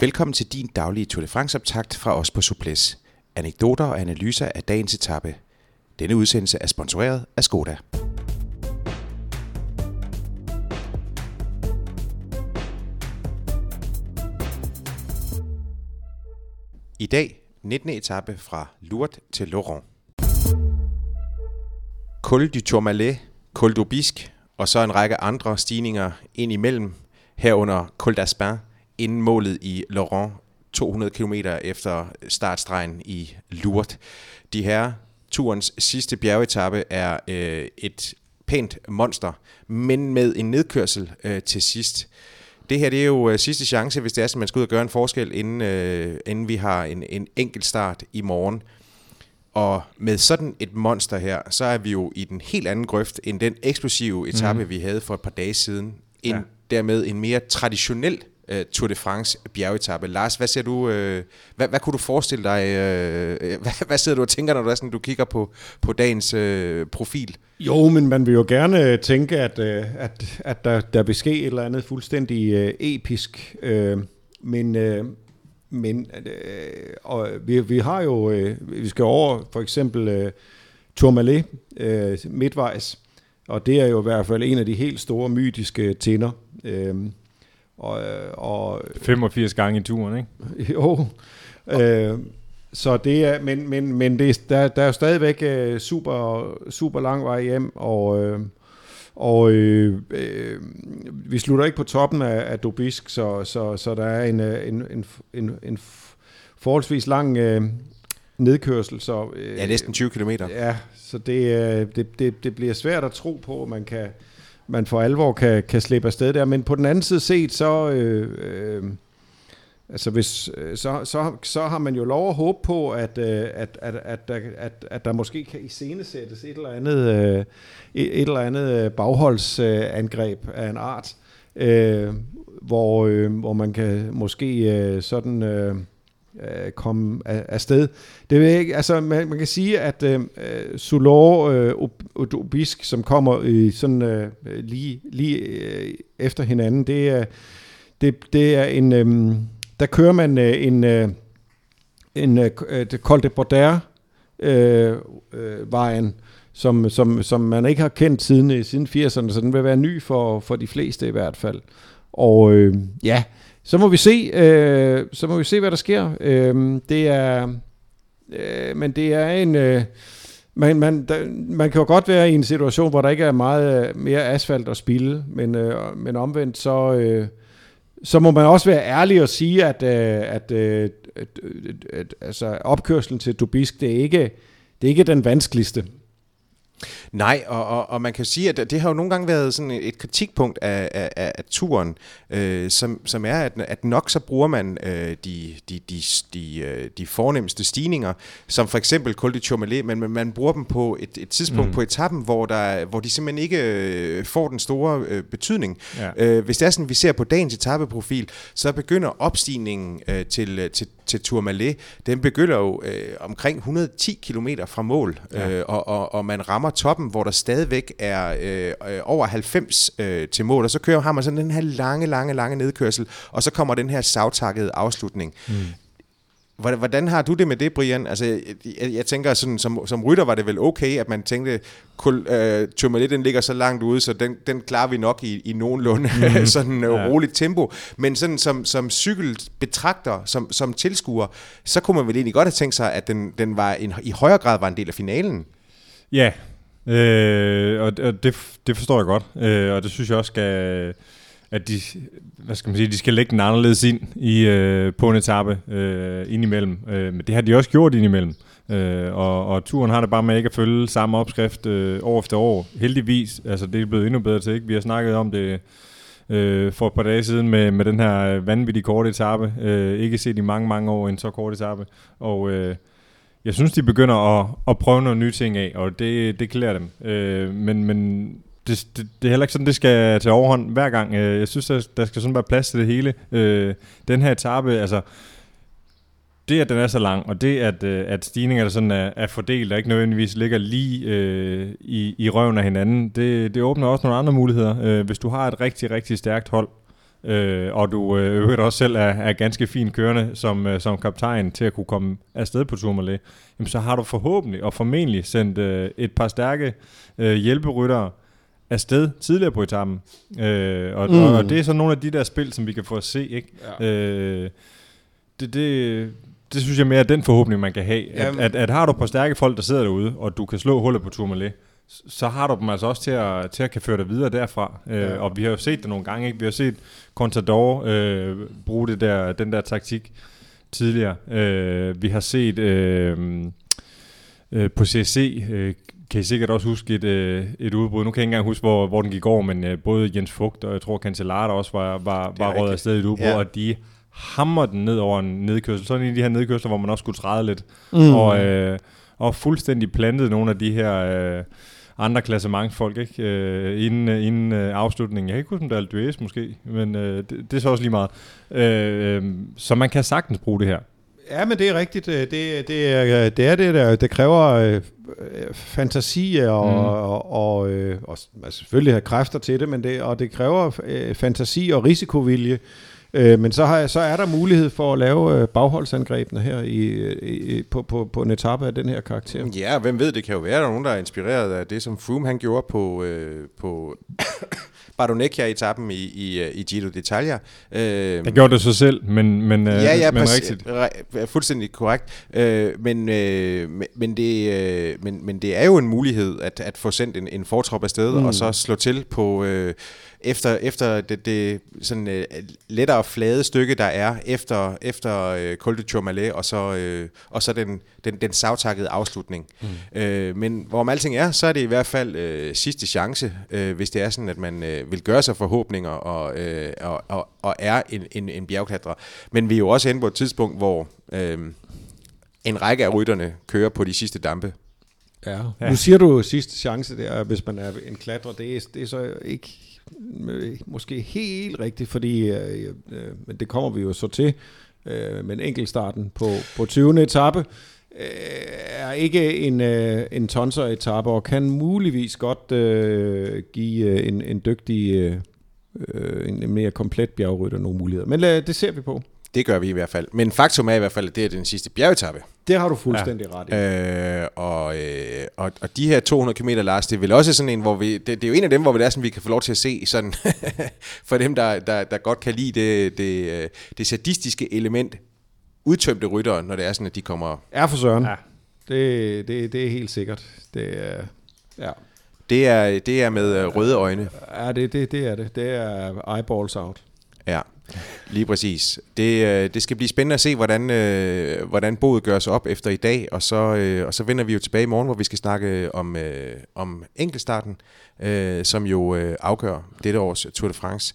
Velkommen til din daglige Tour de France-optakt fra os på Suples. Anekdoter og analyser af dagens etape. Denne udsendelse er sponsoreret af Skoda. I dag 19. etape fra Lourdes til Laurent. Col du Tourmalet, Col du Bisque og så en række andre stigninger ind imellem, herunder Col d'Aspin, inden målet i Laurent 200 km efter startstregen i Lourdes. De her turens sidste bjergetappe er øh, et pænt monster, men med en nedkørsel øh, til sidst. Det her det er jo øh, sidste chance, hvis det er, at man skal ud og gøre en forskel, inden, øh, inden vi har en, en enkelt start i morgen. Og med sådan et monster her, så er vi jo i den helt anden grøft end den eksplosive etape, mm. vi havde for et par dage siden. En, ja. Dermed en mere traditionel øh, Tour de France bjergetappe. Lars, hvad ser du, øh, hvad, hvad kunne du forestille dig, øh, øh hvad, hvad sidder du og tænker, når du, er sådan, du kigger på, på dagens øh, profil? Jo, men man vil jo gerne øh, tænke, at, øh, at, at der, der vil ske et eller andet fuldstændig øh, episk, øh, men... Øh, men øh, og vi, vi har jo, øh, vi skal over for eksempel øh, Tourmalet øh, midtvejs, og det er jo i hvert fald en af de helt store mytiske tinder. Øh, og, og, 85 gange i turen, ikke? Jo. Øh, så det er, men, men, men det, der, der er jo stadigvæk øh, super, super lang vej hjem, og, øh, og øh, øh, vi slutter ikke på toppen af, af Dobisk, så, så, så der er en, øh, en, en, en, en forholdsvis lang øh, nedkørsel. Så, øh, ja, næsten 20 km. Ja, så det, øh, det, det, det bliver svært at tro på, at man kan man for alvor kan, kan slippe afsted der. Men på den anden side set, så... Øh, øh, Altså hvis, øh, så, så, så har man jo lov at håbe på, at, øh, at, at, at, at, at, at der måske kan iscenesættes et eller andet, øh, et, eller andet øh, bagholdsangreb af en art, øh, hvor, hvor man kan måske sådan Øh, komme afsted. Det vil ikke, altså man, man kan sige, at øh, Sulor øh, Odobisk, som kommer i sådan øh, lige, lige øh, efter hinanden, det er, det, det er en... øh, der kører man øh, en, øh, en øh, øh Col de Border øh, øh, vejen, som, som, som man ikke har kendt siden, øh, siden 80'erne, så den vil være ny for, for de fleste i hvert fald. Og øh, ja, så må vi se, øh, så må vi se, hvad der sker. Øh, det er, øh, men det er en, øh, man, man, der, man kan jo godt være i en situation, hvor der ikke er meget øh, mere asfalt at spille, men, øh, men omvendt så, øh, så må man også være ærlig og sige, at, øh, at, øh, at, øh, at, at altså, opkørslen til Dubisk, det er ikke, det er ikke den vanskeligste. Nej, og, og, og man kan sige, at det har jo nogle gange været sådan et kritikpunkt af, af, af, af turen, øh, som, som er, at, at nok så bruger man øh, de, de, de, de, øh, de fornemmeste stigninger, som for eksempel Col de Tourmalet, men man bruger dem på et, et tidspunkt mm. på etappen, hvor, der, hvor de simpelthen ikke øh, får den store øh, betydning. Ja. Øh, hvis det er sådan, vi ser på dagens etappeprofil, så begynder opstigningen øh, til, til, til Tourmalet, den begynder jo øh, omkring 110 km fra mål, ja. øh, og, og, og man rammer toppen, hvor der stadigvæk er øh, øh, over 90 øh, til mål, og så kører har man sådan den her lange, lange, lange nedkørsel, og så kommer den her savtakkede afslutning. Mm. Hvordan har du det med det, Brian? Altså, jeg, jeg, jeg tænker, sådan, som, som rytter var det vel okay, at man tænkte, kul, øh, Tourmalet, den ligger så langt ude, så den, den klarer vi nok i, i nogenlunde mm. sådan øh, ja. roligt tempo. Men sådan som, som cykelbetragter, som, som tilskuer, så kunne man vel egentlig godt have tænkt sig, at den, den var en, i højere grad var en del af finalen. Ja, øh, og, og det, det forstår jeg godt, øh, og det synes jeg også skal at de, hvad skal man sige, de skal lægge den anderledes ind i, øh, på en etape øh, indimellem. Øh, men det har de også gjort indimellem. Øh, og, og turen har det bare med ikke at følge samme opskrift øh, år efter år. Heldigvis, altså det er blevet endnu bedre til. Ikke? Vi har snakket om det øh, for et par dage siden med, med den her vanvittige korte etape. Øh, ikke set i mange, mange år en så kort etape. Og øh, jeg synes, de begynder at, at prøve nogle nye ting af, og det, det klæder dem. Øh, men, men det, det, det er heller ikke sådan, det skal tage overhånd hver gang. Øh, jeg synes, der, der skal sådan være plads til det hele. Øh, den her etape, altså det, at den er så lang, og det, at, øh, at stigningerne sådan er, er fordelt, og ikke nødvendigvis ligger lige øh, i, i røven af hinanden, det, det åbner også nogle andre muligheder. Øh, hvis du har et rigtig, rigtig stærkt hold, øh, og du øh, øvrigt også selv er, er ganske fin kørende som, øh, som kaptajn til at kunne komme afsted på Tourmalet, jamen så har du forhåbentlig og formentlig sendt øh, et par stærke øh, hjælperyttere afsted tidligere på etappen. Øh, og, mm. og, og det er så nogle af de der spil, som vi kan få at se. Ikke? Ja. Øh, det, det, det synes jeg mere er den forhåbning, man kan have. At, at, at har du på stærke folk, der sidder derude, og du kan slå hullet på Tourmalet, så har du dem altså også til at, til at kan føre dig videre derfra. Øh, ja. Og vi har jo set det nogle gange. Ikke? Vi har set Contador øh, bruge det der, den der taktik tidligere. Øh, vi har set øh, øh, på CSC, øh, kan I sikkert også huske et, øh, et udbrud. Nu kan jeg ikke engang huske, hvor, hvor den gik over, men øh, både Jens Fugt og jeg tror Cancellara også var, var, var rådet afsted i et udbrud, ja. og de hammer den ned over en nedkørsel. Sådan en af de her nedkørsler, hvor man også skulle træde lidt. Mm. Og, øh, og fuldstændig plantet nogle af de her... Øh, andre klassementsfolk, ikke? Øh, inden, øh, inden øh, afslutningen. Jeg kan ikke huske, om det er Aldues måske, men øh, det, det er så også lige meget. Øh, øh, så man kan sagtens bruge det her. Ja, men det er rigtigt. Øh, det, det, er, det er det, der det kræver øh, fantasi og, mm. og, og, øh, og, og selvfølgelig have kræfter til det, men det, og det kræver øh, fantasi og risikovilje. Øh, men så, har, så er der mulighed for at lave øh, bagholdsangrebene her i, i, på, på, på en etape af den her karakter. Ja, hvem ved, det kan jo være, at der er nogen, der er inspireret af det, som Froome han gjorde på, øh, på Bardonecchia-etappen i, i, i Giro d'Italia. Øh, han gjorde det så selv, men, men, øh, ja, ja, men præcis, rigtigt. Fuldstændig korrekt. Øh, men, øh, men, det, øh, men, men det er jo en mulighed at, at få sendt en, en fortrop afsted, mm. og så slå til på... Øh, efter, efter det, det sådan uh, lettere flade stykke, der er efter, efter uh, Col de Tourmalet, og så, uh, og så den, den, den savtakkede afslutning. Mm. Uh, men hvorom alting er, så er det i hvert fald uh, sidste chance, uh, hvis det er sådan, at man uh, vil gøre sig forhåbninger og, uh, og, og, og er en, en, en bjergklatrer. Men vi er jo også inde på et tidspunkt, hvor uh, en række af rytterne kører på de sidste dampe. Ja. ja. Nu siger du sidste chance der, hvis man er en klatrer. Det er, det er så ikke Øh, måske helt rigtigt, fordi øh, øh, men det kommer vi jo så til, øh, men enkeltstarten på, på 20. etape øh, er ikke en, øh, en tonser etape og kan muligvis godt øh, give øh, en, en dygtig, øh, øh, en mere komplet bjergrytter nogle muligheder. Men øh, det ser vi på. Det gør vi i hvert fald. Men faktum er i hvert fald, at det er den sidste bjergetappe. Det har du fuldstændig ja. ret i. Øh, og, øh, og, og de her 200 km, Lars, det er vel også sådan en, hvor vi, det, det er jo en af dem, hvor vi, er sådan, vi kan få lov til at se sådan, for dem, der, der, der godt kan lide det, det, øh, det sadistiske element, udtømte ryttere, når det er sådan, at de kommer... Er for søren. Ja. Det, det, det er helt sikkert. Det er, ja. Det er, det er med øh, røde øjne. Ja, det, det, det er det. Det er eyeballs out. Ja. Lige præcis. Det, øh, det skal blive spændende at se, hvordan, øh, hvordan boet gøres op efter i dag, og så, øh, og så vender vi jo tilbage i morgen, hvor vi skal snakke om, øh, om enkeltstarten, øh, som jo øh, afgør dette års Tour de France.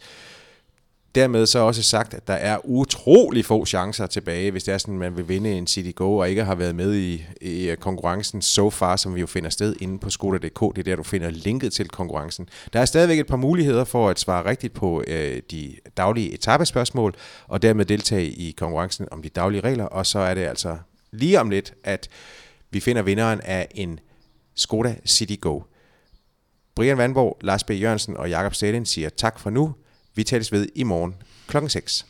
Dermed så også sagt, at der er utrolig få chancer tilbage, hvis det er sådan, at man vil vinde en City Go, og ikke har været med i, i øh, konkurrencen so far, som vi jo finder sted inde på Skoda.dk. Det er der, du finder linket til konkurrencen. Der er stadigvæk et par muligheder for at svare rigtigt på øh, de daglige etappespørgsmål, og dermed deltage i konkurrencen om de daglige regler, og så er det altså lige om lidt, at vi finder vinderen af en Skoda City Go. Brian Vandborg, Lars B. Jørgensen og Jakob Stalin siger tak for nu. Vi tales ved i morgen klokken 6.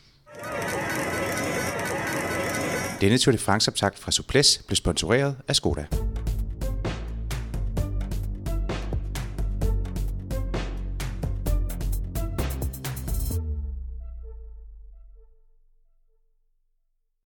Denne Tour de France optakt fra Suples blev sponsoreret af Skoda.